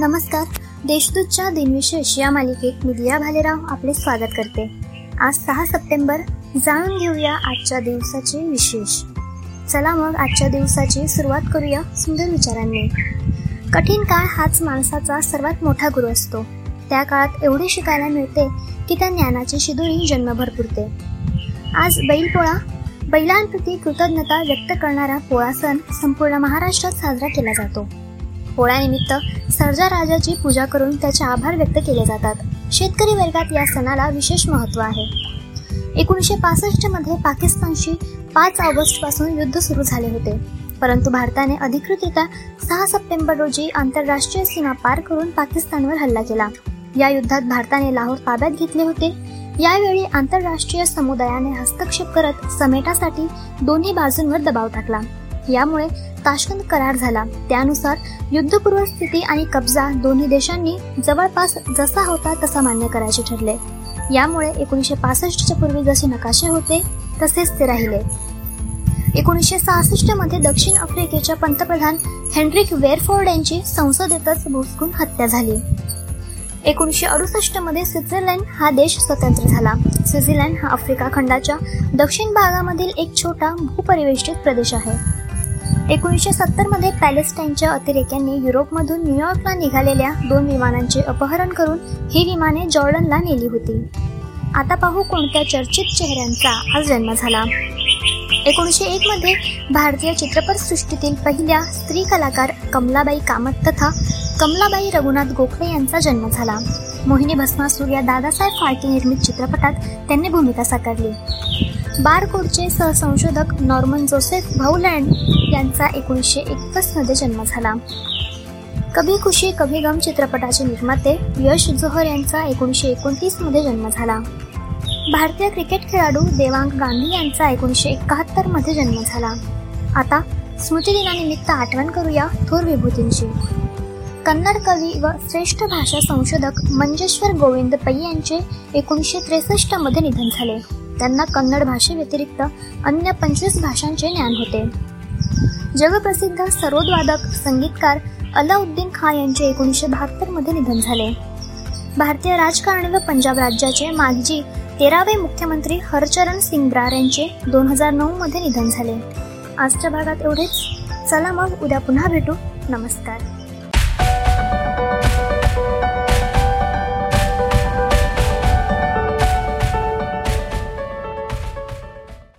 नमस्कार. देशदूतच्या दिनविशेष या मालिकेत मी दिया भालेराव आपले स्वागत करते. आज सहा सप्टेंबर जाणून घेऊया आजच्या दिवसाचे विशेष. चला मग आजच्या दिवसाची सुरुवात करूया सुंदर विचारांनी. कठीण काळ हाच माणसाचा सर्वात मोठा गुरु असतो. त्या काळात एवढे शिकायला मिळते की त्या ज्ञानाची शिदोरी जन्मभर पुरते. आज बैलपोळा बैलांप्रती कृतज्ञता व्यक्त करणारा पोळा सण संपूर्ण महाराष्ट्रात साजरा केला जातो. पोळ्यानिमित्त सर्जा राजाची पूजा करून त्याचे आभार व्यक्त केले जातात. शेतकरी वर्गात या सणाला विशेष महत्त्व आहे. एकोणीसशे पासष्टमध्ये पाकिस्तानशी पाच ऑगस्टपासून युद्ध सुरू झाले होते. परंतु भारताने अधिकृतरित्या सहा सप्टेंबर रोजी आंतरराष्ट्रीय सीमा पार करून पाकिस्तानवर हल्ला केला. या युद्धात भारताने लाहोर ताब्यात घेतले होते. यावेळी आंतरराष्ट्रीय समुदायाने हस्तक्षेप करत समेटासाठी दोन्ही बाजूंवर दबाव टाकला. यामुळे ताशकंद करार झाला. त्यानुसार युद्धपूर्व स्थिती आणि कब्जा दोन्ही देशांनी जवळपास जसा होता तसा मान्य करायचे ठरले. यामुळे एकोणीसशे पासष्टच्या पूर्वी जसे नकाशे होते तसेच ते राहिले. एकोणीसशे सहासष्टमध्ये दक्षिण आफ्रिकेच्या पंतप्रधान हेनरिक वेरफोर्ड यांची संसदेतच भोसकून हत्या झाली. एकोणीसशे अडुसष्टमध्ये स्वित्झर्लंड हा देश स्वतंत्र झाला. स्वित्झर्लंड हा आफ्रिका खंडाच्या दक्षिण भागामधील एक छोटा भूपरिवेष्टित प्रदेश आहे. एकोणीसशे सत्तरमध्ये पॅलेस्टाईनच्या अतिरेक्यांनी युरोपमधून न्यूयॉर्कला निघालेल्या दोन विमानांचे अपहरण करून ही विमाने जॉर्डनला नेली होती. आता पाहू कोणत्या चर्चित चेहऱ्यांचा आज जन्म झाला. एकोणीसशे एक मध्ये भारतीय चित्रपटसृष्टीतील पहिल्या स्त्री कलाकार कमलाबाई कामत तथा कमलाबाई रघुनाथ गोखले यांचा जन्म झाला. मोहिनी भस्मासूर या दादासाहेब फाळके निर्मित चित्रपटात त्यांनी भूमिका साकारली. बारकोडचे सहसंशोधक नॉर्मन जोसेफ भाऊलँड यांचा एकोणीसशे एकवीसमध्ये जन्म झाला. कभी खुशी कभी गम चित्रपटाचे निर्माते यश जोहर यांचा एकोणीसशे एकोणतीसमध्ये जन्म झाला. भारतीय क्रिकेट खेळाडू देवांग गांधी यांचा एकोणीसशे एकाहत्तरमध्ये जन्म झाला. आता स्मृतिदिनानिमित्त आठवण करूया थोर विभूतींची. कन्नड कवी व श्रेष्ठ भाषा संशोधक मंजेश्वर गोविंद पै यांचे एकोणीसशे त्रेसष्टमध्ये निधन झाले. त्यांना कन्नड भाषेव्यतिरिक्त अन्य पंचवीस भाषांचे ज्ञान होते. जगप्रसिद्ध सरोदवादक संगीतकार अलाउद्दीन खान यांचे एकोणीसशे बहात्तरमध्ये निधन झाले. भारतीय राजकारणी व पंजाब राज्याचे माजी तेरावे मुख्यमंत्री हरचरण सिंग ब्रार यांचे दोन हजार नऊ मध्ये निधन झाले. आजच्या भागात एवढेच. चला मग उद्या पुन्हा भेटू. नमस्कार.